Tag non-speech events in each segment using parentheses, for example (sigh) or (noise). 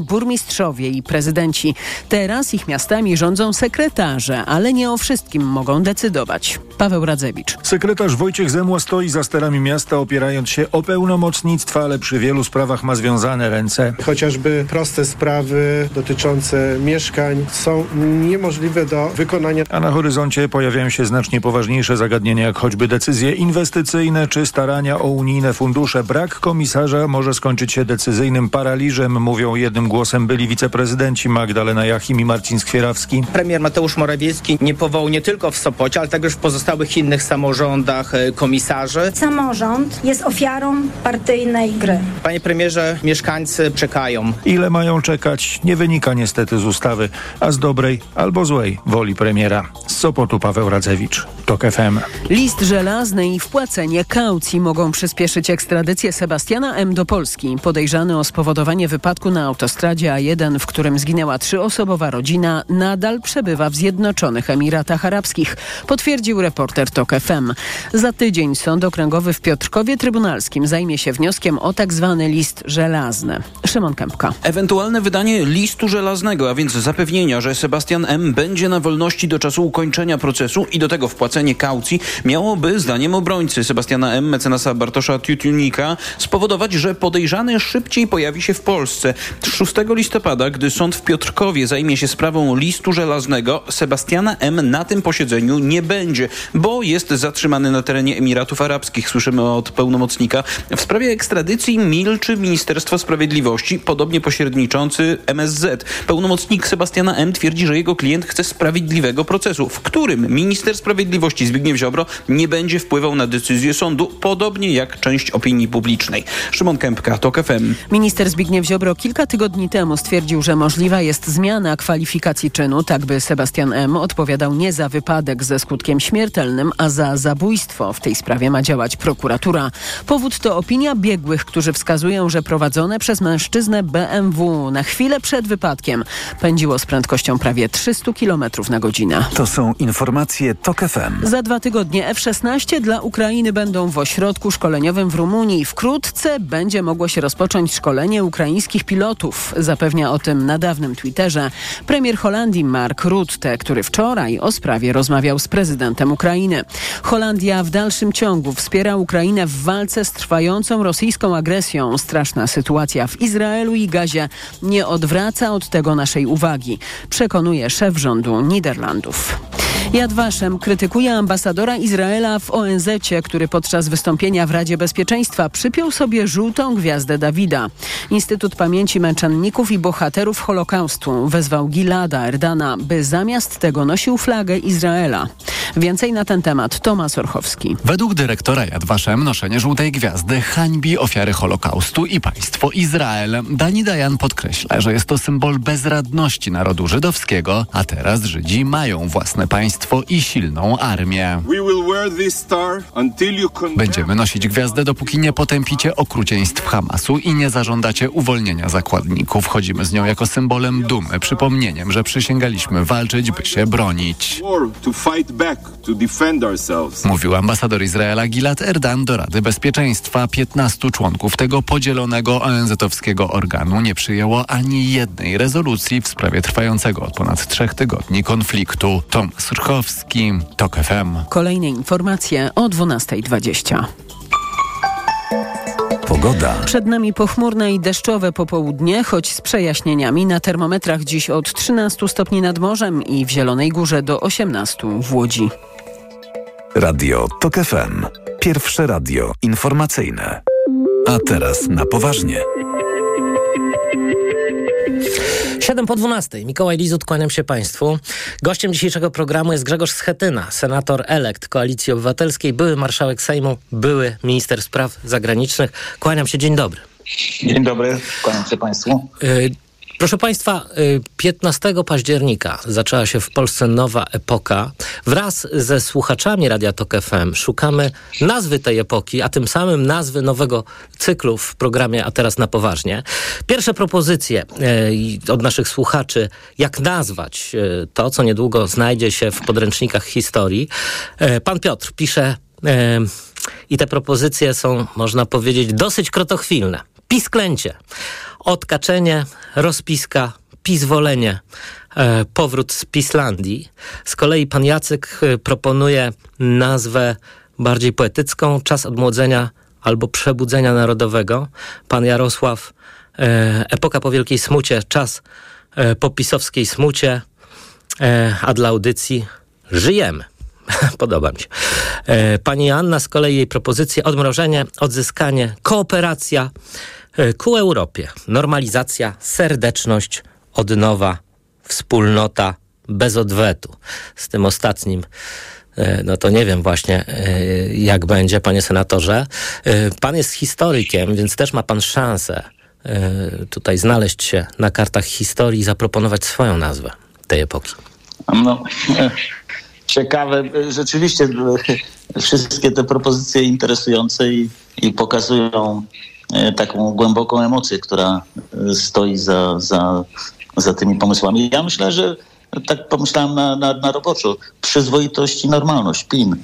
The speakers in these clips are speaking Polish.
burmistrzowie i prezydenci. Teraz ich miastami rządzą sekretarze, ale nie o wszystkim mogą decydować. Paweł Radzewicz. Sekretarz Wojciech Zemła stoi za sterami miasta, opierając się o pełnomocnictwa, ale przy wielu sprawach ma związane ręce. Chociażby proste sprawy dotyczące mieszkań są niemożliwe do wykonania. A na horyzoncie pojawiają się znacznie poważniejsze zagadnienia, jak choćby decyzje inwestycyjne czy starania o unijne fundusze. Brak komisarza może skończyć się decyzyjnym paraliżem, mówią jednym głosem byli wiceprezydenci Magdalena Jachim i Marcin Skwierawski. Premier Mateusz Morawiecki nie powołał nie tylko w Sopocie, ale także w pozostałych innych samorządach e, komisarzy. Samorząd jest ofiarą partyjnej gry. Panie premierze, mieszkańcy czekają. Ile mają czekać, nie wynika niestety z ustawy, a z dobrej albo złej woli premiera. Z Sopotu Paweł Radzewicz, TOK FM. List żelazny i wpłacenie kaucji mogą przyspieszyć ekstradycję Sebastiana M. do Polski. Podejrzany o spowodowanie wypadku na autostradzie A1, w którym zginęła trzyosobowa rodzina, nadal przebywa w Zjednoczonych Emiratach Arabskich, potwierdził reporter TOK FM. Za tydzień Sąd Okręgowy w Piotrkowie Trybunalskim zajmie się wnioskiem o tak zwany list żelazny. Szymon Kępka. Ewentualne wydanie listu żelaznego, a więc zapewnienia, że Sebastian M. będzie na wolności do czasu ukończenia procesu i do tego wpłacenie kaucji miałoby, zdaniem obrońcy Sebastiana M., mecenasa Bartosza Tiutiunika, spowodować, że podejrzany szybciej pojawi się w Polsce. 6 listopada, gdy sąd w Piotrkowie zajmie się sprawą listu żelaznego, Sebastiana M. na tym posiedzeniu nie będzie, bo jest zatrzymany na terenie Emiratów Arabskich. Słyszymy od pełnomocnika. W sprawie ekstradycji milczy Ministerstwo Sprawiedliwości, podobnie pośredniczący MSZ. Pełnomocnik Sebastiana M. twierdzi, że jego klient chce sprawiedliwego procesu, w którym minister sprawiedliwości Zbigniew Ziobro nie będzie wpływał na decyzję sądu, podobnie jak część opinii publicznej. Szymon Kępka, TOK FM. Minister Zbigniew Ziobro kilka tygodni temu stwierdził, że możliwa jest zmiana kwalifikacji czynu, tak by Sebastian M. odpowiadał nie za wypadek ze skutkiem śmiertelnym, a za zabójstwo. W tej sprawie ma działać prokuratura. Powód to opinia biegłych, którzy wskazują, że prowadzone przez mężczyznę BMW na chwilę przed wypadkiem pędziło z prędkością prawie 300 km na godzinę. To są informacje TOK FM. Za dwa tygodnie F-16 dla Ukrainy będą w ośrodku szkoleniowym w Rumunii. Wkrótce będzie mogło się rozpocząć szkolenie ukraińskich pilotów. Zapewnia o tym na dawnym Twitterze premier Holandii Mark Rutte, który wczoraj o sprawie rozmawiał z prezydentem Ukrainy. Holandia w dalszym ciągu wspiera Ukrainę w walce z trwającą rosyjską agresją. Straszna sytuacja w Izraelu i Gazie nie odwraca od tego naszej uwagi, przekonuje szef rządu Niderlandów. Yad Vashem krytykuje ambasadora Izraela w ONZ, który podczas wystąpienia w Radzie Bezpieczeństwa przypiął sobie żółtą gwiazdę Dawida. Instytut Pamięci Męczenników i Bohaterów Holokaustu wezwał Gilada Erdana, by zamiast tego nosił flagę Izraela. Więcej na ten temat Tomasz Orchowski. Według dyrektora Yad Vashem noszenie żółtej gwiazdy hańbi ofiary Holokaustu i państwo Izrael. Dani Dajan podkreśla, że jest to symbol bezradności narodu żydowskiego, a teraz Żydzi mają własne państwo i silną armię. Będziemy nosić gwiazdę, dopóki nie potępicie okrucieństw Hamasu i nie zażądacie uwolnienia zakładników. Chodzimy z nią jako symbolem dumy, przypomnieniem, że przysięgaliśmy walczyć, by się bronić. Mówił ambasador Izraela Gilad Erdan do Rady Bezpieczeństwa. 15 członków tego podzielonego ONZ-owskiego organu nie przyjęło ani jednej rezolucji w sprawie trwającego od ponad trzech tygodni konfliktu. Tomasz Rchowski, TOK FM. Kolejne informacje o 12.20. Pogoda. Przed nami pochmurne i deszczowe popołudnie, choć z przejaśnieniami. Na termometrach dziś od 13 stopni nad morzem i w Zielonej Górze do 18 w Łodzi. Radio TOK FM. Pierwsze radio informacyjne. A teraz na poważnie. 7 po 12. Mikołaj Lizut, kłaniam się Państwu. Gościem dzisiejszego programu jest Grzegorz Schetyna, senator elekt Koalicji Obywatelskiej, były marszałek Sejmu, były minister spraw zagranicznych. Kłaniam się, dzień dobry. Dzień dobry, kłaniam się Państwu. Y Proszę Państwa, 15 października zaczęła się w Polsce nowa epoka. Wraz ze słuchaczami Radia Tok FM szukamy nazwy tej epoki, a tym samym nazwy nowego cyklu w programie A teraz na poważnie. Pierwsze propozycje od naszych słuchaczy, jak nazwać to, co niedługo znajdzie się w podręcznikach historii. Pan Piotr pisze i te propozycje są, można powiedzieć, dosyć krotochwilne. Pisklęcie, odkaczenie, rozpiska, pizwolenie, e, powrót z Pislandii. Z kolei pan Jacek e, proponuje nazwę bardziej poetycką, czas odmłodzenia albo przebudzenia narodowego. Pan Jarosław, e, epoka po wielkiej smucie, czas po pisowskiej smucie, a dla audycji żyjemy. (laughs) Podoba mi się. Pani Anna z kolei jej propozycje odmrożenie, odzyskanie, kooperacja ku Europie, normalizacja, serdeczność, odnowa, wspólnota bez odwetu. Z tym ostatnim e, no to nie wiem właśnie, e, jak będzie, panie senatorze. E, pan jest historykiem, więc też ma pan szansę tutaj znaleźć się na kartach historii i zaproponować swoją nazwę tej epoki. No, (laughs) ciekawe. Rzeczywiście wszystkie te propozycje interesujące i, i pokazują taką głęboką emocję, która stoi za, za za tymi pomysłami. Ja myślę, że tak pomyślałem na, na, na roboczo. Przyzwoitość i normalność, PIN.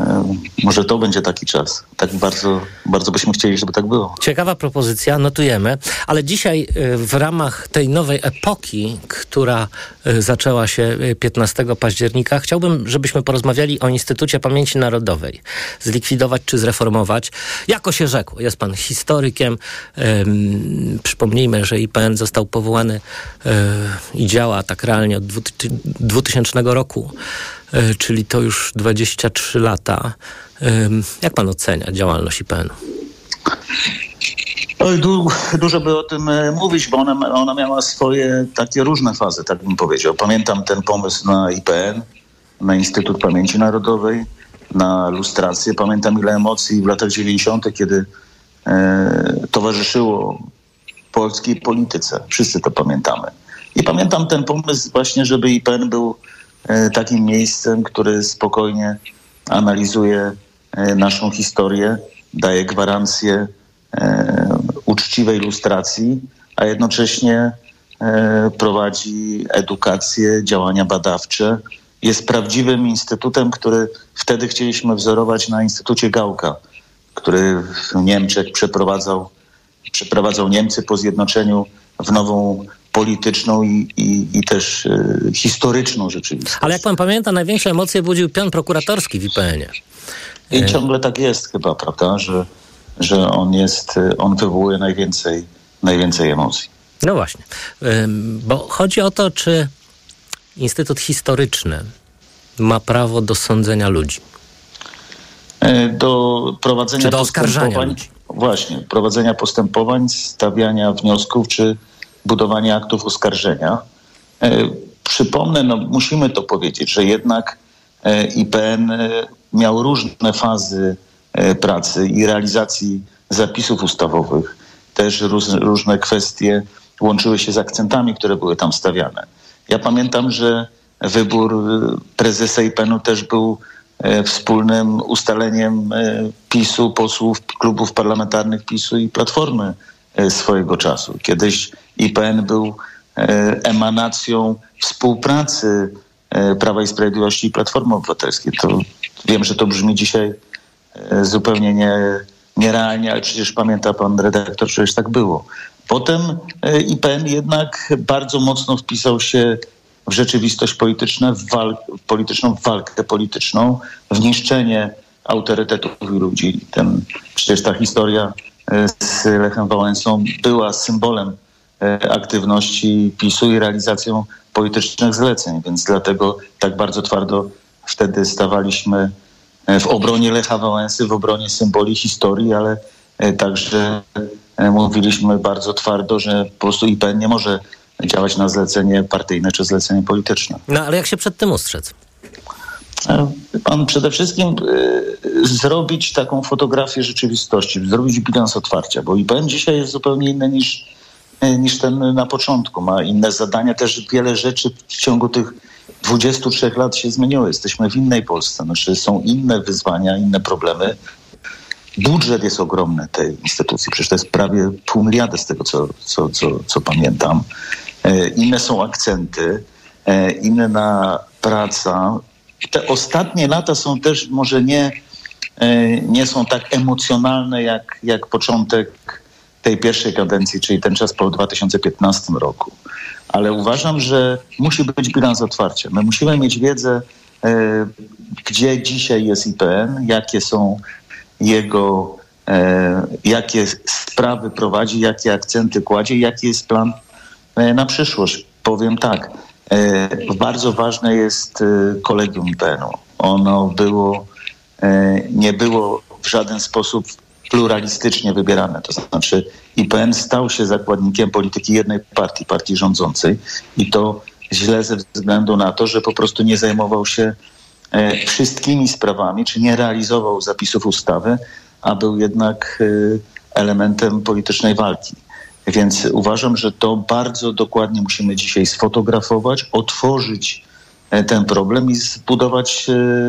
E, może to będzie taki czas. Tak bardzo, bardzo byśmy chcieli, żeby tak było. Ciekawa propozycja, notujemy. Ale dzisiaj e, w ramach tej nowej epoki, która e, zaczęła się 15 października, chciałbym, żebyśmy porozmawiali o Instytucie Pamięci Narodowej. Zlikwidować czy zreformować. Jako się rzekło, jest pan historykiem. przypomnijmy, że IPN został powołany i działa tak realnie od 2000 roku. E, czyli to już 23 lata. Jak pan ocenia działalność IPN-u? Oj, du, dużo by o tym e, mówić, bo ona, ona miała swoje takie różne fazy, tak bym powiedział. Pamiętam ten pomysł na IPN, na Instytut Pamięci Narodowej, na lustrację. Pamiętam ile emocji w latach 90., kiedy e, towarzyszyło polskiej polityce. Wszyscy to pamiętamy. I pamiętam ten pomysł właśnie, żeby IPN był takim miejscem, który spokojnie analizuje e, naszą historię, daje gwarancję e, uczciwej ilustracji, a jednocześnie prowadzi edukację, działania badawcze. Jest prawdziwym instytutem, który wtedy chcieliśmy wzorować na Instytucie Gałka, który w Niemczech przeprowadzał, przeprowadzał Niemcy po zjednoczeniu w nową polityczną i, i, i też e, historyczną rzeczywistość. Ale jak pan pamięta, największe emocje budził pion prokuratorski w IPN-ie. I ciągle tak jest chyba, prawda, że, że on jest, e, on wywołuje najwięcej, najwięcej emocji. No właśnie, bo chodzi o to, czy Instytut Historyczny ma prawo do sądzenia ludzi. E, do prowadzenia czy do oskarżania ludzi. Właśnie, prowadzenia postępowań, stawiania wniosków, czy budowanie aktów oskarżenia. E, przypomnę, no musimy to powiedzieć, że jednak e, IPN e, miał różne fazy pracy i realizacji zapisów ustawowych. Też różne kwestie łączyły się z akcentami, które były tam stawiane. Ja pamiętam, że wybór prezesa IPN-u też był wspólnym ustaleniem PiSu, posłów klubów parlamentarnych PiSu i Platformy swojego czasu. Kiedyś IPN był e, emanacją współpracy e, Prawa i Sprawiedliwości i Platformy Obywatelskiej. To wiem, że to brzmi dzisiaj e, zupełnie nie, nierealnie, ale przecież pamięta pan redaktor, przecież tak było. Potem IPN jednak bardzo mocno wpisał się w rzeczywistość polityczną, w, polityczną, walkę polityczną, w niszczenie autorytetów ludzi. Ten, przecież ta historia z Lechem Wałęsą była symbolem aktywności PiSu i realizacją politycznych zleceń, więc dlatego tak bardzo twardo wtedy stawaliśmy e, w obronie Lecha Wałęsy, w obronie symboli historii, ale e, także mówiliśmy bardzo twardo, że po prostu IPN nie może działać na zlecenie partyjne czy zlecenie polityczne. No ale jak się przed tym ustrzec? Pan przede wszystkim zrobić taką fotografię rzeczywistości, zrobić bilans otwarcia, bo IPN dzisiaj jest zupełnie inny niż E, niż ten na początku. Ma inne zadania, też wiele rzeczy w ciągu tych 23 lat się zmieniło. Jesteśmy w innej Polsce, znaczy są inne wyzwania, inne problemy. Budżet jest ogromny tej instytucji, przecież to jest prawie pół miliarda z tego, co, co, co, co pamiętam. E, inne są akcenty, e, inna praca. Te ostatnie lata są też może nie, nie są tak emocjonalne jak, jak początek tej pierwszej kadencji, czyli ten czas po 2015 roku. Ale uważam, że musi być bilans otwarcia. My musimy mieć wiedzę, e, gdzie dzisiaj jest IPN, jakie są jego, e, jakie sprawy prowadzi, jakie akcenty kładzie, jaki jest plan e, na przyszłość. Powiem tak, bardzo ważne jest kolegium IPN-u. Ono było, nie było w żaden sposób pluralistycznie wybierane. To znaczy IPN stał się zakładnikiem polityki jednej partii, partii rządzącej i to źle ze względu na to, że po prostu nie zajmował się e, wszystkimi sprawami, czy nie realizował zapisów ustawy, a był jednak e, elementem politycznej walki. Więc uważam, że to bardzo dokładnie musimy dzisiaj sfotografować, otworzyć e, ten problem i zbudować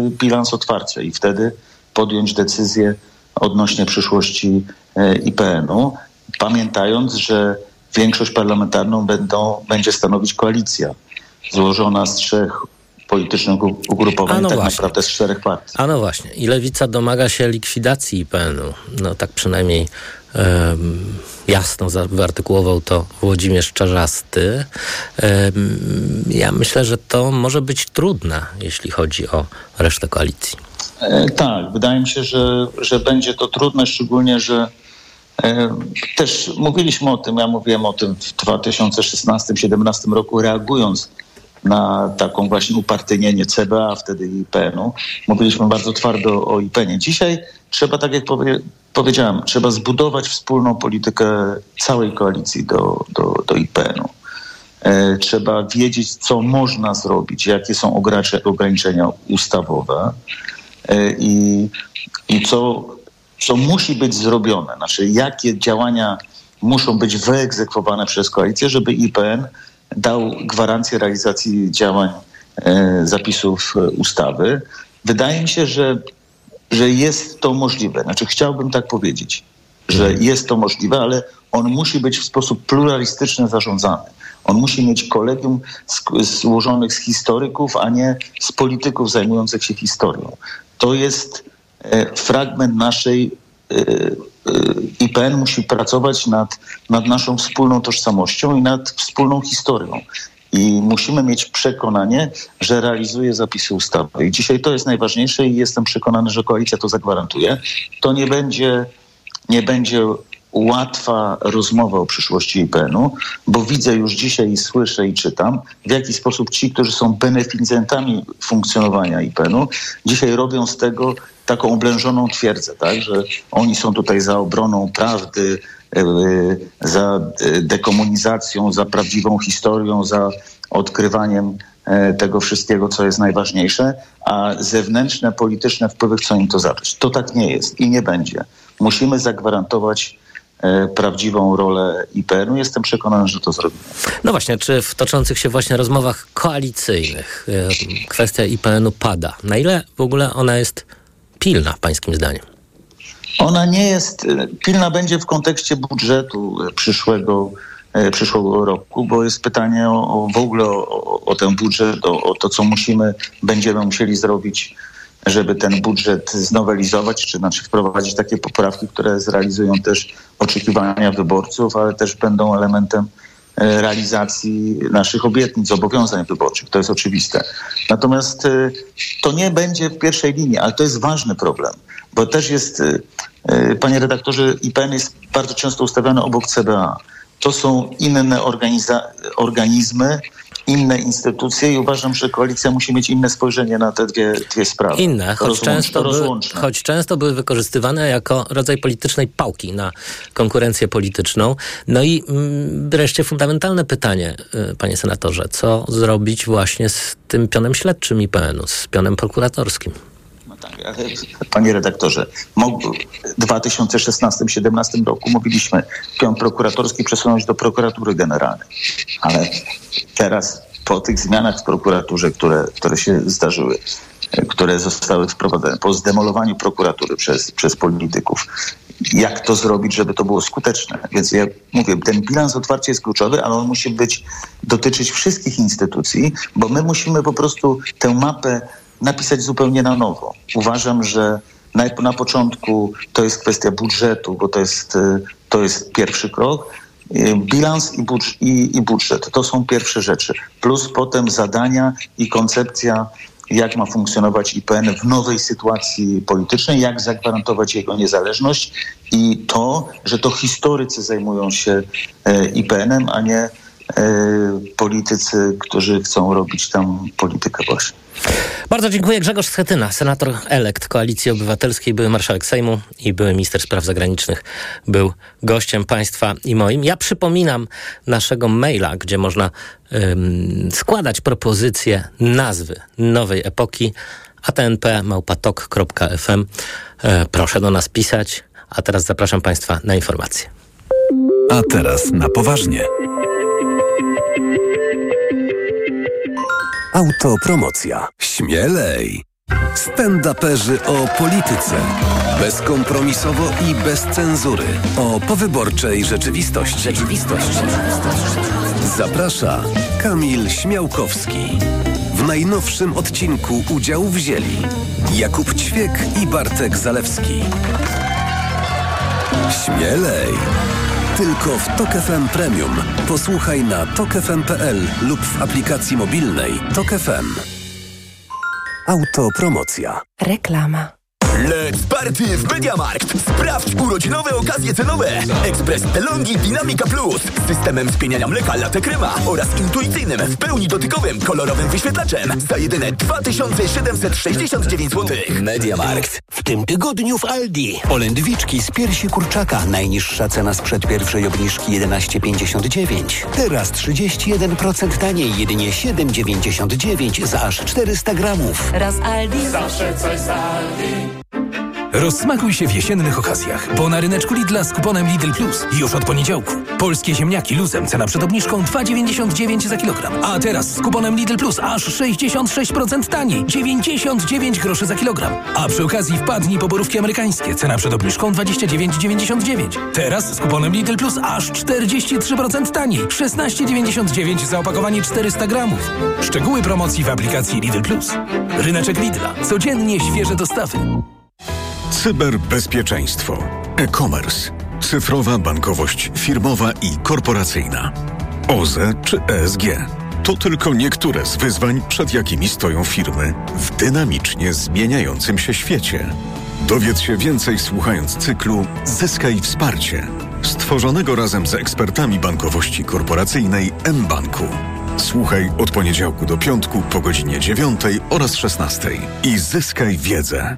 bilans otwarcia i wtedy podjąć decyzję odnośnie przyszłości e, IPN-u, pamiętając, że większość parlamentarną będą, będzie stanowić koalicja złożona z trzech politycznych ugrupowań, no tak właśnie. naprawdę z czterech partii. A no właśnie. I Lewica domaga się likwidacji IPN-u. No tak przynajmniej jasno wyartykułował to Włodzimierz Czarzasty. Ja myślę, że to może być trudne, jeśli chodzi o resztę koalicji. E, tak, wydaje mi się, że, że będzie to trudne, szczególnie, że e, też mówiliśmy o tym, ja mówiłem o tym w 2016-2017 roku, reagując na taką właśnie upartyjnienie CBA, wtedy IPN-u. Mówiliśmy bardzo twardo o IPN-ie. Dzisiaj trzeba, tak jak powie, powiedziałem, trzeba zbudować wspólną politykę całej koalicji do, do, do IPN-u. E, trzeba wiedzieć, co można zrobić, jakie są ograniczenia ustawowe. E, i, i co, co musi być zrobione, znaczy jakie działania muszą być wyegzekwowane przez koalicję, żeby IPN dał gwarancję realizacji działań e, zapisów ustawy. Wydaje mi się, że, że jest to możliwe. Znaczy chciałbym tak powiedzieć, że jest to możliwe, ale on musi być w sposób pluralistyczny zarządzany. On musi mieć kolegium złożonych z historyków, a nie z polityków zajmujących się historią to jest e, fragment naszej e, e, IPN musi pracować nad, nad naszą wspólną tożsamością i nad wspólną historią. I musimy mieć przekonanie, że realizuje zapisy ustawy. I dzisiaj to jest najważniejsze i jestem przekonany, że koalicja to zagwarantuje. To nie będzie, nie będzie łatwa rozmowa o przyszłości IPN-u, bo widzę już dzisiaj i słyszę i czytam, w jaki sposób ci, którzy są beneficjentami funkcjonowania IPN-u, dzisiaj robią z tego taką oblężoną twierdzę, tak, że oni są tutaj za obroną prawdy, za e, dekomunizacją, za prawdziwą historią, za odkrywaniem tego wszystkiego, co jest najważniejsze, a zewnętrzne polityczne wpływy chcą im to zabrać. To tak nie jest i nie będzie. Musimy zagwarantować E, prawdziwą rolę IPN-u. Jestem przekonany, że to zrobimy. No właśnie, czy w toczących się właśnie rozmowach koalicyjnych e, kwestia IPN-u pada? Na ile w ogóle ona jest pilna, pańskim zdaniem? Ona nie jest, e, pilna będzie w kontekście budżetu przyszłego, przyszłego roku, bo jest pytanie o, o w ogóle o, o, ten budżet, o, o to, co musimy, będziemy musieli zrobić żeby ten budżet znowelizować, czy znaczy wprowadzić takie poprawki, które zrealizują też oczekiwania wyborców, ale też będą elementem e, realizacji naszych obietnic, zobowiązań wyborczych. To jest oczywiste. Natomiast e, to nie będzie w pierwszej linii, ale to jest ważny problem, bo też jest, e, panie redaktorze, IPN jest bardzo często ustawiany obok CBA. To są inne organizmy, inne instytucje i uważam, że koalicja musi mieć inne spojrzenie na te dwie, dwie sprawy. Inne, choć często, były, choć często były wykorzystywane jako rodzaj politycznej pałki na konkurencję polityczną. No i mm, wreszcie fundamentalne pytanie, y, panie senatorze, co zrobić właśnie z tym pionem śledczym IPN-u, z pionem prokuratorskim? Panie redaktorze, w 2016-2017 roku mówiliśmy pion prokuratorski przesunąć do prokuratury generalnej, ale teraz po tych zmianach w prokuraturze, które, które się zdarzyły, które zostały wprowadzone, po zdemolowaniu prokuratury przez, przez polityków, jak to zrobić, żeby to było skuteczne. Więc ja mówię, ten bilans otwarcia jest kluczowy, ale on musi być, dotyczyć wszystkich instytucji, bo my musimy po prostu tę mapę napisać zupełnie na nowo. Uważam, że na, na początku to jest kwestia budżetu, bo to jest, y, To jest pierwszy krok. Y, bilans i, budż- i, i budżet to są pierwsze rzeczy. Plus potem zadania i koncepcja, jak ma funkcjonować IPN w nowej sytuacji politycznej, jak zagwarantować jego niezależność i to, że to historycy zajmują się e, IPN-em, a nie politycy, którzy chcą robić tam politykę właśnie. Bardzo dziękuję. Grzegorz Schetyna, senator elekt Koalicji Obywatelskiej, były marszałek Sejmu i były minister spraw zagranicznych. Był gościem państwa i moim. Ja przypominam naszego maila, gdzie można ym, składać propozycje nazwy nowej epoki atnp.małpatok.fm. E, proszę do nas pisać. A teraz zapraszam państwa na informacje. A teraz na poważnie. Autopromocja. Śmielej! Stand-uperzy o polityce. Bezkompromisowo i bez cenzury. O powyborczej rzeczywistości. Rzeczywistość. Zaprasza Kamil Śmiałkowski. W najnowszym odcinku udział wzięli Jakub Ćwiek i Bartek Zalewski. Śmielej! Tylko w Tok FM Premium. Posłuchaj na tokefm.pl lub w aplikacji mobilnej Tok FM. Autopromocja. Reklama. Let's party w Mediamarkt! Sprawdź urodzinowe okazje cenowe! Ekspres Delonghi Dynamica Plus z systemem spieniania mleka latte krema oraz intuicyjnym, w pełni dotykowym, kolorowym wyświetlaczem za jedyne 2769 zł. Mediamarkt. W tym tygodniu w Aldi. Polędwiczki z piersi kurczaka. Najniższa cena sprzed pierwszej obniżki 11,59. Teraz 31% taniej, jedynie 7,99 za aż 400 gramów. Raz Aldi. Zawsze coś z Aldi. Rozsmakuj się w jesiennych okazjach, bo na ryneczku Lidla z kuponem Lidl Plus już od poniedziałku. Polskie ziemniaki luzem, cena przed obniżką 2,99 za kilogram. A teraz z kuponem Lidl Plus aż 66% taniej, 99 groszy za kilogram. A przy okazji wpadnij po borówki amerykańskie, cena przed obniżką 29,99. Teraz z kuponem Lidl Plus aż 43% taniej, 16,99 za opakowanie 400 gramów. Szczegóły promocji w aplikacji Lidl Plus. Ryneczek Lidla. Codziennie świeże dostawy. Cyberbezpieczeństwo, e-commerce, cyfrowa bankowość firmowa i korporacyjna, OZE czy ESG. To tylko niektóre z wyzwań, przed jakimi stoją firmy w dynamicznie zmieniającym się świecie. Dowiedz się więcej słuchając cyklu Zyskaj wsparcie, stworzonego razem z ekspertami bankowości korporacyjnej mBanku. Słuchaj od poniedziałku do piątku po godzinie 9 oraz 16 i zyskaj wiedzę.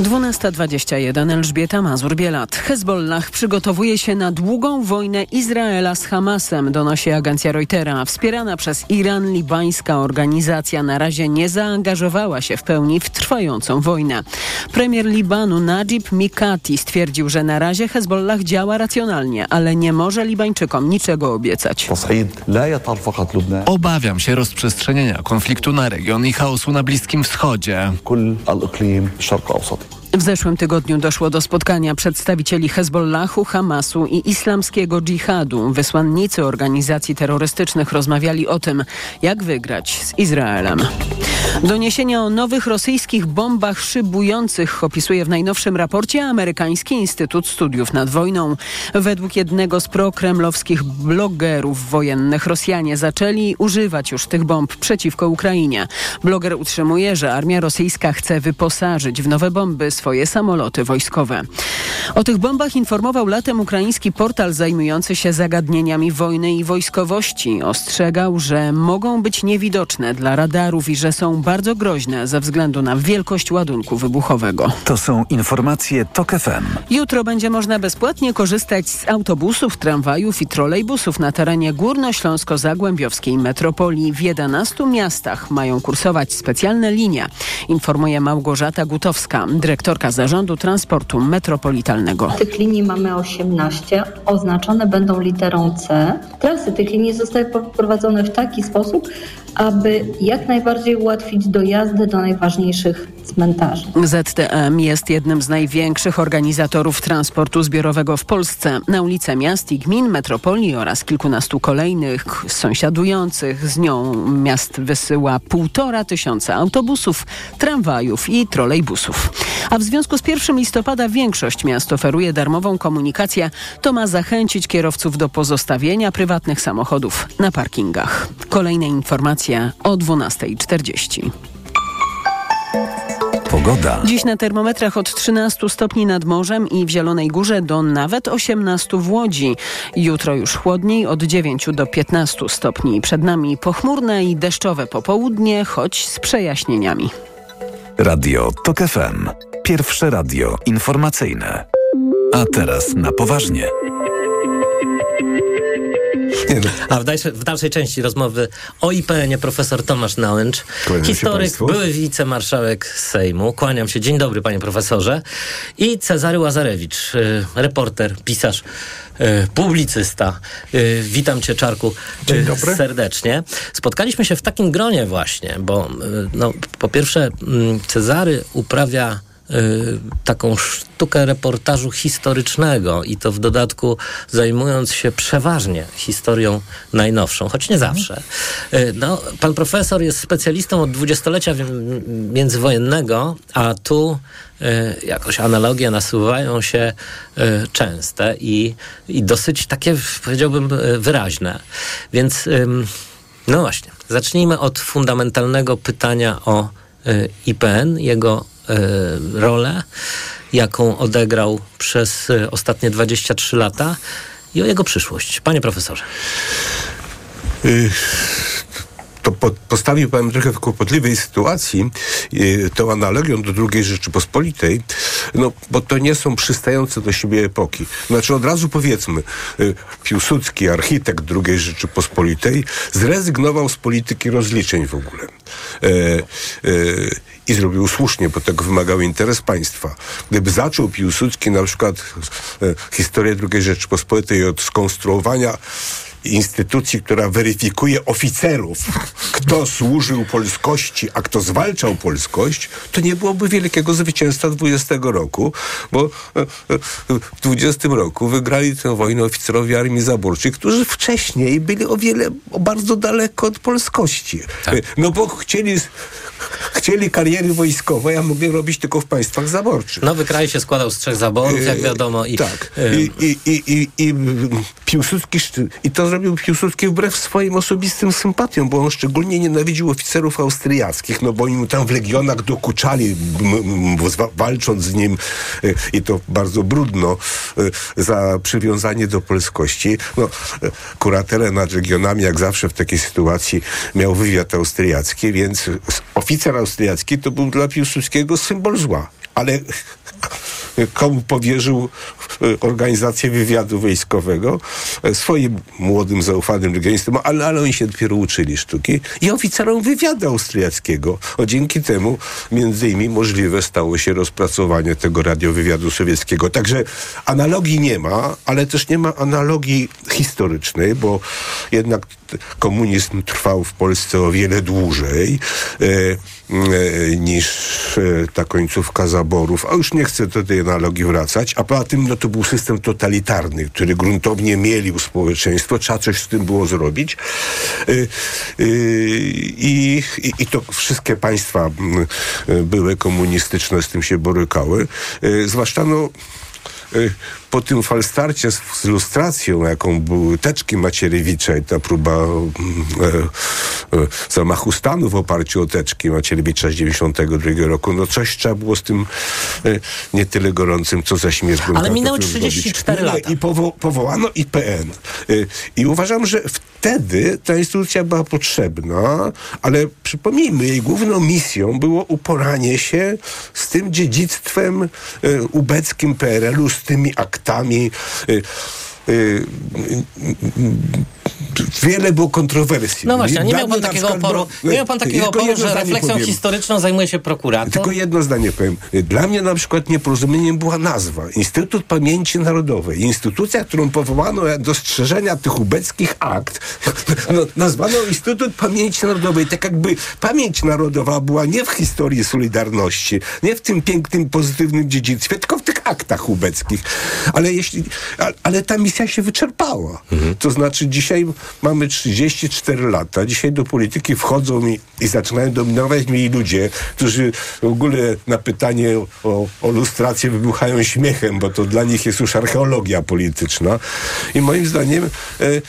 12.21 Elżbieta Mazur-Bielat. Hezbollah przygotowuje się na długą wojnę Izraela z Hamasem, donosi agencja Reutera. Wspierana przez Iran libańska organizacja na razie nie zaangażowała się w pełni w trwającą wojnę. Premier Libanu Najib Mikati stwierdził, że na razie Hezbollah działa racjonalnie, ale nie może Libańczykom niczego obiecać. Obawiam się rozprzestrzenienia konfliktu na region i chaosu na Bliskim Wschodzie. W zeszłym tygodniu doszło do spotkania przedstawicieli Hezbollahu, Hamasu i islamskiego dżihadu. Wysłannicy organizacji terrorystycznych rozmawiali o tym, jak wygrać z Izraelem. Doniesienia o nowych rosyjskich bombach szybujących opisuje w najnowszym raporcie amerykański Instytut Studiów nad Wojną. Według jednego z prokremlowskich blogerów wojennych Rosjanie zaczęli używać już tych bomb przeciwko Ukrainie. Bloger utrzymuje, że armia rosyjska chce wyposażyć w nowe bomby swoje samoloty wojskowe. O tych bombach informował latem ukraiński portal zajmujący się zagadnieniami wojny i wojskowości. Ostrzegał, że mogą być niewidoczne dla radarów i że są bardzo groźne ze względu na wielkość ładunku wybuchowego. To są informacje TOK FM. Jutro będzie można bezpłatnie korzystać z autobusów, tramwajów i trolejbusów na terenie Górnośląsko-Zagłębiowskiej metropolii. W 11 miastach mają kursować specjalne linie, informuje Małgorzata Gutowska, dyrektorka Zarządu Transportu Metropolitalnego. Tych linii mamy 18, oznaczone będą literą C. Trasy tych linii zostały poprowadzone w taki sposób, aby jak najbardziej ułatwić dojazdy do najważniejszych cmentarzy. ZTM jest jednym z największych organizatorów transportu zbiorowego w Polsce. Na ulice miast i gmin, metropolii oraz kilkunastu kolejnych sąsiadujących z nią miast wysyła półtora tysiąca autobusów, tramwajów i trolejbusów. A w związku z 1 listopada większość miast oferuje darmową komunikację. To ma zachęcić kierowców do pozostawienia prywatnych samochodów na parkingach. Kolejne informacje o 12.40. Pogoda. Dziś na termometrach od 13 stopni nad morzem i w Zielonej Górze do nawet 18 w Łodzi. Jutro już chłodniej od 9 do 15 stopni. Przed nami pochmurne i deszczowe popołudnie, choć z przejaśnieniami. Radio TOK FM. Pierwsze radio informacyjne. A teraz na poważnie. A w dalszej, w dalszej części rozmowy o IPN-ie profesor Tomasz Nałęcz, Kłaniam historyk, były wicemarszałek Sejmu. Kłaniam się. Dzień dobry, panie profesorze. I Cezary Łazarewicz, y, reporter, pisarz, y, publicysta. Y, witam cię, Czarku, Dzień dobry. serdecznie. Spotkaliśmy się w takim gronie właśnie, bo no, po pierwsze mm, Cezary uprawia taką sztukę reportażu historycznego i to w dodatku zajmując się przeważnie historią najnowszą, choć nie zawsze. Y, No, pan profesor jest specjalistą od dwudziestolecia międzywojennego, a tu y, jakoś analogie nasuwają się y, częste i, i dosyć takie, powiedziałbym, y, wyraźne. Więc no właśnie, zacznijmy od fundamentalnego pytania o y, IPN, jego y, rolę, jaką odegrał przez y, ostatnie 23 lata i o jego przyszłość. Panie profesorze. Y, To po, postawił pan trochę w kłopotliwej sytuacji y, tą analogią do II Rzeczypospolitej, no bo to nie są przystające do siebie epoki. Znaczy od razu powiedzmy, y, Piłsudski, architekt II Rzeczypospolitej, zrezygnował z polityki rozliczeń w ogóle. E, e, i zrobił słusznie, bo tego wymagał interes państwa. Gdyby zaczął Piłsudski na przykład e, historię II Rzeczypospolitej od skonstruowania instytucji, która weryfikuje oficerów, kto służył polskości, a kto zwalczał polskość, to nie byłoby wielkiego zwycięstwa 20 roku, bo e, e, w 20 roku wygrali tę wojnę oficerowie Armii Zaborczej, którzy wcześniej byli o wiele, o bardzo daleko od polskości. E, No bo chcieli, chcieli kariery wojskowej, a mogli robić tylko w państwach zaborczych. Nowy kraj się składał z trzech zaborów, jak Yy, wiadomo. I, tak. I, i, i, i, i Piłsudski, i to zrobił Piłsudski wbrew swoim osobistym sympatiom, bo on szczególnie nienawidził oficerów austriackich, no bo im tam w legionach dokuczali, walcząc z nim y, i to bardzo brudno y, za przywiązanie do polskości. No, kuratelę nad regionami, jak zawsze w takiej sytuacji, miał wywiad austriacki, więc oficer austriacki to był dla Piłsudskiego symbol zła. Ale komu powierzył e, organizację wywiadu wojskowego e, swoim młodym, zaufanym legionistom, ale, ale oni się dopiero uczyli sztuki i oficerom wywiadu austriackiego. O, dzięki temu między innymi możliwe stało się rozpracowanie tego radiowywiadu sowieckiego. Także analogii nie ma, ale też nie ma analogii historycznej, bo jednak komunizm trwał w Polsce o wiele dłużej e, e, niż e, ta końcówka zaborów. A już nie chcę do tej analogii wracać. A poza tym no, to był system totalitarny, który gruntownie mielił społeczeństwo. Trzeba coś z tym było zrobić. I, i, I to wszystkie państwa były komunistyczne, z tym się borykały. Zwłaszcza no, po tym falstarcie z, z lustracją, jaką były teczki Macierewicza i ta próba mm, e, e, zamachu stanu w oparciu o teczki Macierewicza z 92 roku, no coś trzeba było z tym e, nie tyle gorącym, co za śmierć Ale minęły Grunwaldzką 34 zrobić. lata. I powo- powołano IPN. Y, I uważam, że wtedy ta instytucja była potrzebna, ale przypomnijmy, jej główną misją było uporanie się z tym dziedzictwem y, ubeckim PRL-u, z tymi aktami. Y, y, wiele było kontrowersji. No właśnie, nie miał pan takiego przykład oporu, było- nie miał pan takiego oporu, że refleksją powiem. historyczną zajmuje się prokurator? Tylko jedno zdanie powiem. Dla mnie na przykład nieporozumieniem była nazwa. Instytut Pamięci Narodowej. Instytucja, którą powołano do strzeżenia tych ubeckich akt. (laughs) No, nazwano Instytut Pamięci Narodowej. Tak jakby pamięć narodowa była nie w historii Solidarności, nie w tym pięknym, pozytywnym dziedzictwie, tylko w tych aktach ubeckich. Ale jeśli, ale ta misja się wyczerpała. To znaczy dzisiaj mamy 34 lata. Dzisiaj do polityki wchodzą mi i zaczynają dominować mi ludzie, którzy w ogóle na pytanie o, o lustrację wybuchają śmiechem, bo to dla nich jest już archeologia polityczna. I moim zdaniem e, e,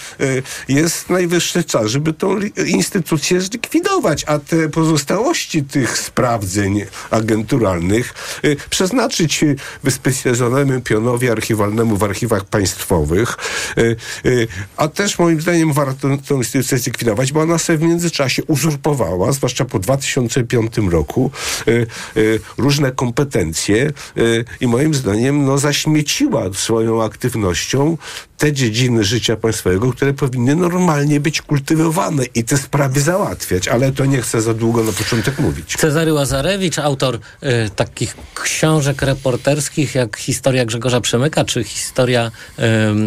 jest najwyższy czas, żeby tą instytucję zlikwidować, a te pozostałości tych sprawdzeń agenturalnych e, przeznaczyć wyspecjalizowanemu pionowi archiwalnemu w archiwach państwowych, a też moim zdaniem warto tę instytucję zlikwidować, bo ona sobie w międzyczasie uzurpowała, zwłaszcza po 2005 roku, e, e, różne kompetencje e, i moim zdaniem no, zaśmieciła swoją aktywnością te dziedziny życia państwowego, które powinny normalnie być kultywowane i te sprawy załatwiać, ale to nie chcę za długo na początek mówić. Cezary Łazarewicz, autor y, takich książek reporterskich jak Historia Grzegorza Przemyka czy Historia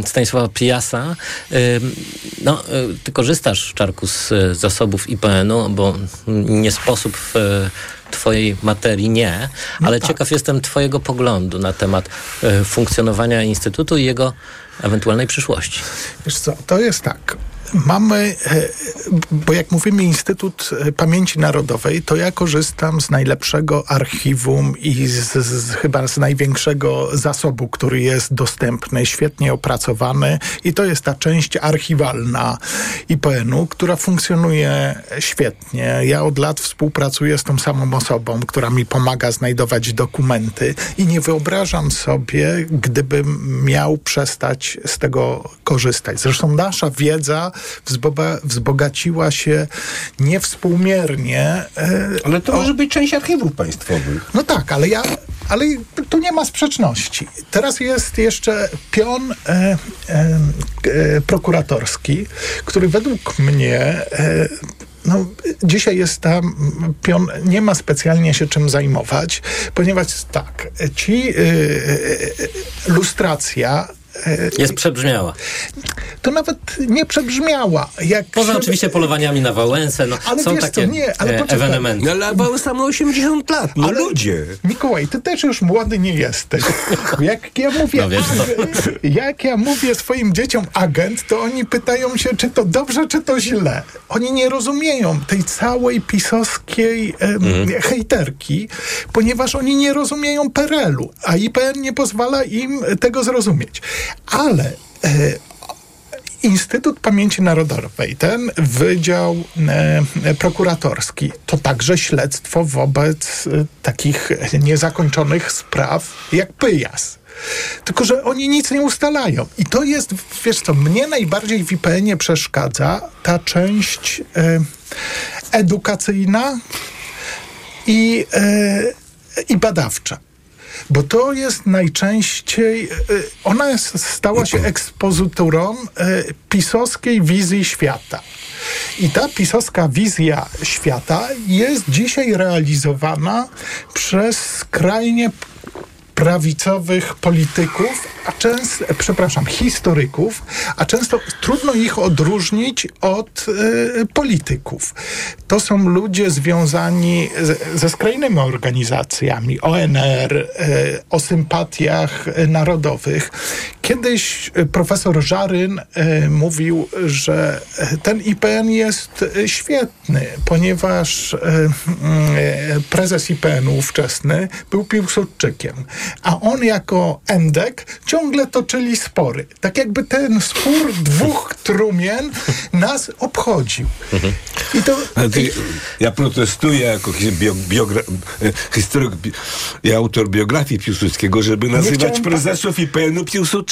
y, Stanisława Pijasa. Y, no, y, ty korzystasz, Czarku, z zasobów IPN-u, bo nie sposób w twojej materii nie, ale ciekaw jestem twojego poglądu na temat y, funkcjonowania Instytutu i jego ewentualnej przyszłości. Wiesz co, to jest tak. Mamy, e, bo jak mówimy Instytut Pamięci Narodowej, to ja korzystam z najlepszego archiwum i z, z, chyba z największego zasobu, który jest dostępny, świetnie opracowany i to jest ta część archiwalna IPN-u, która funkcjonuje świetnie. Ja od lat współpracuję z tą samą osobą, która mi pomaga znajdować dokumenty i nie wyobrażam sobie, gdybym miał przestać z tego korzystać. Zresztą nasza wiedza wzboga- wzbogaciła się niewspółmiernie. e, Ale to o- może być część archiwów państwowych. no tak, ale ja, ale tu nie ma sprzeczności. Teraz jest jeszcze pion e, e, e, prokuratorski, który według mnie e, no, dzisiaj jest tam pion, nie ma specjalnie się czym zajmować, ponieważ tak, ci e, lustracja Jest przebrzmiała. to nawet nie przebrzmiała. Jak Poza się- oczywiście polowaniami na Wałęsę, no, Ale są wiesz co, takie nie, ale e, ewenementy. No, ale Wałęsa ma 80 lat, no Ale- ludzie. Mikołaj, ty też już młody nie jesteś. (laughs) Jak ja mówię, No jak ja mówię swoim dzieciom agent, to oni pytają się, czy to dobrze, czy to źle. Oni nie rozumieją tej całej pisowskiej em, Mhm. hejterki, ponieważ oni nie rozumieją PRL-u, a IPN nie pozwala im tego zrozumieć. Ale e, Instytut Pamięci Narodowej, ten wydział e, prokuratorski, to także śledztwo wobec e, takich niezakończonych spraw jak Pyjas. Tylko, że oni nic nie ustalają. I to jest, wiesz co, mnie najbardziej w IPN-ie przeszkadza ta część e, edukacyjna i, e, i badawcza. Bo to jest najczęściej, e, ona jest, stała się ekspozyturą e, pisowskiej wizji świata. I ta pisowska wizja świata jest dzisiaj realizowana przez skrajnie prawicowych polityków, a często, przepraszam, historyków, a często trudno ich odróżnić od e, polityków. To są ludzie związani z, ze skrajnymi organizacjami, ONR, e, o sympatiach e, narodowych. Kiedyś e, profesor Żaryn e, mówił, że e, ten IPN jest świetny, ponieważ mm, prezes IPN-u ówczesny był Piłsudczykiem, a on jako endek ciągle toczyli spory. Tak jakby ten spór dwóch trumien nas obchodził. I to, ty, ja protestuję jako bio, biogra, historyk bi, i autor biografii Piłsudskiego, żeby nazywać prezesów IPN-u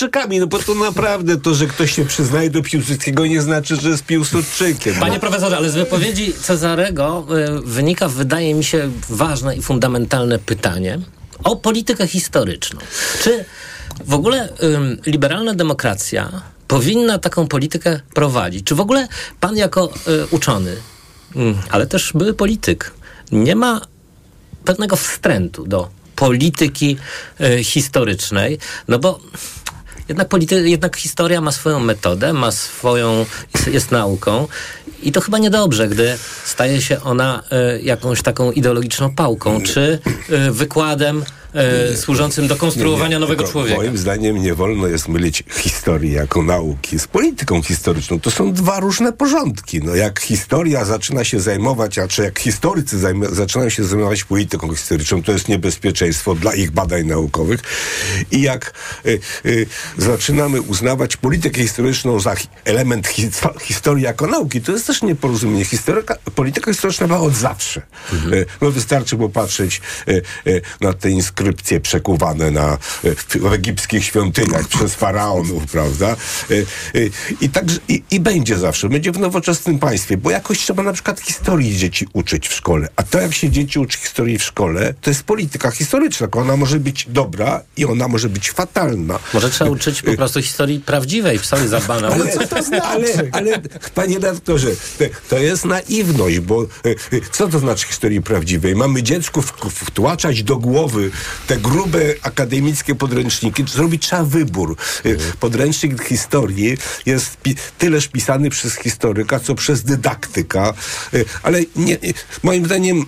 Piłsudczykami, no bo to naprawdę to, że ktoś się przyznaje do Piłsudskiego nie znaczy, że jest Piłsudczykiem. Panie profesorze, ale z wypowiedzi Cezarego y, wynika, wydaje mi się, ważne i fundamentalne pytanie o politykę historyczną. Czy w ogóle ym, liberalna demokracja powinna taką politykę prowadzić? Czy w ogóle pan jako y, uczony, mm, ale też były polityk, nie ma pewnego wstrętu do polityki y, historycznej? No bo jednak, polity, jednak historia ma swoją metodę, ma swoją, jest, jest nauką i to chyba niedobrze, gdy staje się ona y, jakąś taką ideologiczną pałką, czy y, wykładem y, służącym do konstruowania Nie, nie, nowego człowieka. Moim zdaniem nie wolno jest mylić historii jako nauki z polityką historyczną. To są dwa różne porządki. No, jak historia zaczyna się zajmować, a czy jak historycy zajm- zaczynają się zajmować polityką historyczną, to jest niebezpieczeństwo dla ich badań naukowych. I jak zaczynamy uznawać politykę historyczną za hi- element hi- historii jako nauki, to jest też nieporozumienie. Historyka, polityka historyczna była od zawsze. Y, no wystarczy popatrzeć y, y, na te inskrypcje przekuwane na, w, w egipskich świątyniach przez faraonów, prawda? I, także, i, I będzie zawsze. Będzie w nowoczesnym państwie, bo jakoś trzeba na przykład historii dzieci uczyć w szkole. A to, jak się dzieci uczy historii w szkole, to jest polityka historyczna. Ona może być dobra i ona może być fatalna. Może trzeba uczyć po prostu historii prawdziwej, psoły zadbane. (laughs) Ale, ale, ale, panie redaktorze, to, jest naiwność, bo e, e, co to znaczy historii prawdziwej? Mamy dziecku wtłaczać do głowy te grube akademickie podręczniki, zrobić trzeba wybór. E, Podręcznik historii jest tyleż pisany przez historyka, co przez dydaktyka, ale nie, moim zdaniem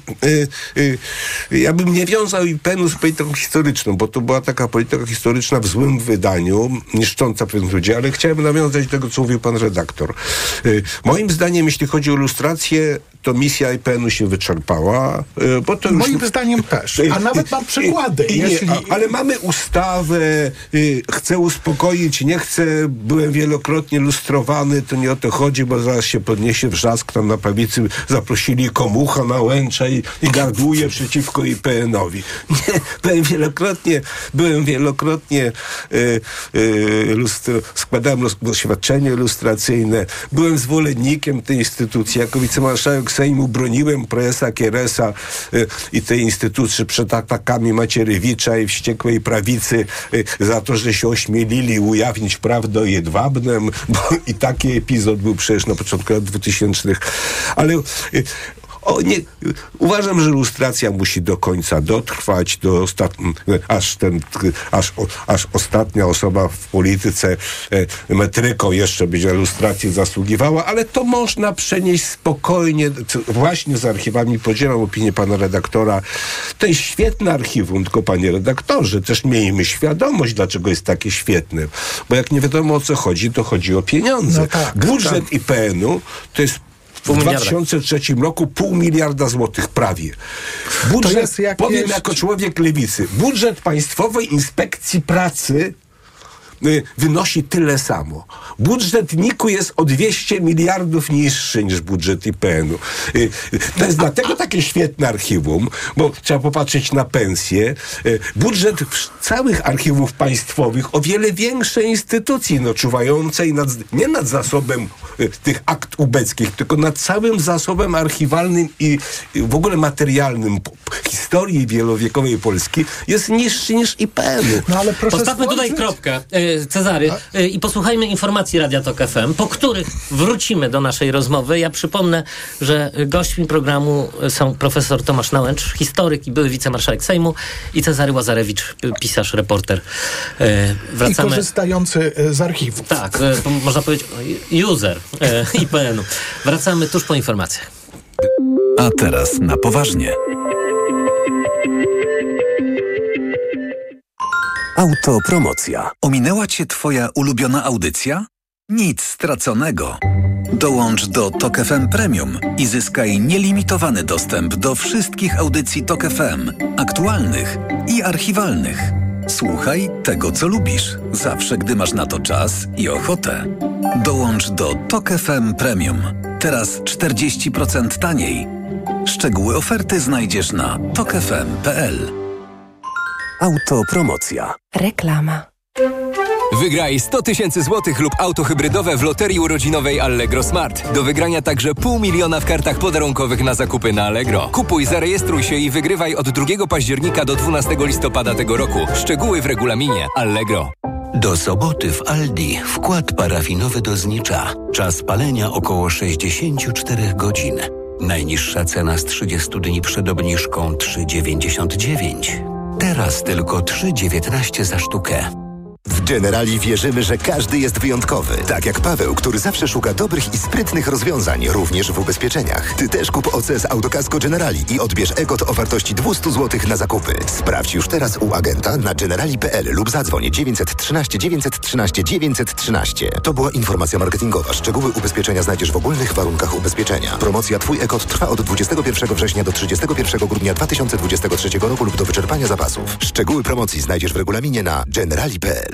ja bym nie wiązał IPN-u z polityką historyczną, bo to była taka polityka historyczna w złym wydaniu, niszcząca pewnych ludzi, ale chciałem nawiązać do tego, co mówił pan redaktor. Moim zdaniem, jeśli chodzi o ilustrację, to misja IPN-u się wyczerpała, y, bo to Moim już... zdaniem też. A (laughs) nawet mam przykłady. I Jeśli... a, ale mamy ustawę, y, chcę uspokoić, nie chcę, byłem wielokrotnie lustrowany, to nie o to chodzi, bo zaraz się podniesie wrzask, tam na prawicy zaprosili komucha na łęcza i, i gardłuje przeciwko IPN-owi. (laughs) Nie, byłem wielokrotnie, byłem wielokrotnie y, y, lustro, składałem lus- oświadczenie lustracyjne, byłem zwolennikiem tej instytucji, jako wicemarszałek Sejmu broniłem prezesa Kieresa y, i tej instytucji przed atakami Macierewicza i wściekłej prawicy y, za to, że się ośmielili ujawnić prawdę o Jedwabnem, bo i taki epizod był przecież na początku lat 2000. Ale y, o, nie, uważam, że lustracja musi do końca dotrwać, do ostat... aż, ten, aż, o, aż ostatnia osoba w polityce e, metryką jeszcze będzie lustracji zasługiwała, ale to można przenieść spokojnie, właśnie z archiwami. Podzielam opinię pana redaktora. To jest świetne archiwum, tylko panie redaktorze, też miejmy świadomość, dlaczego jest takie świetne. Bo jak nie wiadomo o co chodzi, to chodzi o pieniądze. No tak, Budżet tak. IPN-u to jest w miliarda. 2003 roku pół miliarda złotych prawie. Budżet, jest powiem jako człowiek lewicy, budżet Państwowej Inspekcji Pracy wynosi tyle samo. Budżet NIK-u jest o 200 miliardów niższy niż budżet IPN-u. Y, y, To jest dlatego takie świetne archiwum, bo trzeba popatrzeć na pensje. Y, Budżet w- całych archiwów państwowych o wiele większej instytucji, no czuwającej nad, nie nad zasobem y, tych akt ubeckich, tylko nad całym zasobem archiwalnym i w ogóle materialnym historii wielowiekowej Polski jest niższy niż IPN-u. No ale proszę Postawmy tutaj kropkę, Cezary, e, i posłuchajmy informacji Radia Tok FM, po których wrócimy do naszej rozmowy. Ja przypomnę, że gośćmi programu są profesor Tomasz Nałęcz, historyk i były wicemarszałek Sejmu i Cezary Łazarewicz, p- pisarz, reporter. I Wracamy... korzystający e, z archiwów. Tak, można powiedzieć user (laughs) IPN-u. Wracamy tuż po informacjach. A teraz na poważnie. Autopromocja. Ominęła Cię Twoja ulubiona audycja? Nic straconego. Dołącz do Tok FM Premium i zyskaj nielimitowany dostęp do wszystkich audycji Tok FM, aktualnych i archiwalnych. Słuchaj tego, co lubisz, zawsze gdy masz na to czas i ochotę. Dołącz do Tok FM Premium. Teraz 40% taniej. Szczegóły oferty znajdziesz na tokefm.pl. Autopromocja. Reklama. Wygraj 100 tysięcy złotych lub auto hybrydowe w loterii urodzinowej Allegro Smart. Do wygrania także pół miliona w kartach podarunkowych na zakupy na Allegro. Kupuj, zarejestruj się i wygrywaj od 2 października do 12 listopada tego roku. Szczegóły w regulaminie Allegro. Do soboty w Aldi wkład parafinowy do znicza. Czas palenia około 64 godzin. Najniższa cena z 30 dni przed obniżką 3,99. Teraz tylko 3,19 za sztukę. W Generali wierzymy, że każdy jest wyjątkowy. Tak jak Paweł, który zawsze szuka dobrych i sprytnych rozwiązań, również w ubezpieczeniach. Ty też kup OC z Autokasko Generali i odbierz EGOT o wartości 200 zł na zakupy. Sprawdź już teraz u agenta na generali.pl lub zadzwoń 913 913 913. To była informacja marketingowa. Szczegóły ubezpieczenia znajdziesz w ogólnych warunkach ubezpieczenia. Promocja Twój EGOT trwa od 21 września do 31 grudnia 2023 roku lub do wyczerpania zapasów. Szczegóły promocji znajdziesz w regulaminie na generali.pl.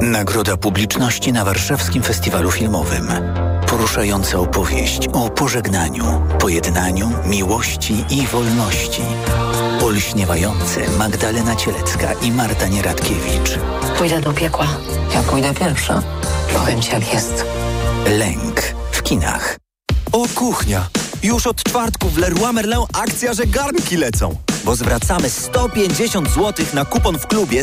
Nagroda publiczności na Warszawskim Festiwalu Filmowym. Poruszająca opowieść o pożegnaniu, pojednaniu, miłości i wolności. Olśniewające Magdalena Cielecka i Marta Nieradkiewicz. Pójdę do piekła. Ja pójdę pierwsza. Powiem ci jak jest. Lęk w kinach. O kuchnia! Już od czwartku w Leroy Merlin akcja, że garnki lecą. Bo zwracamy 150 zł na kupon w klubie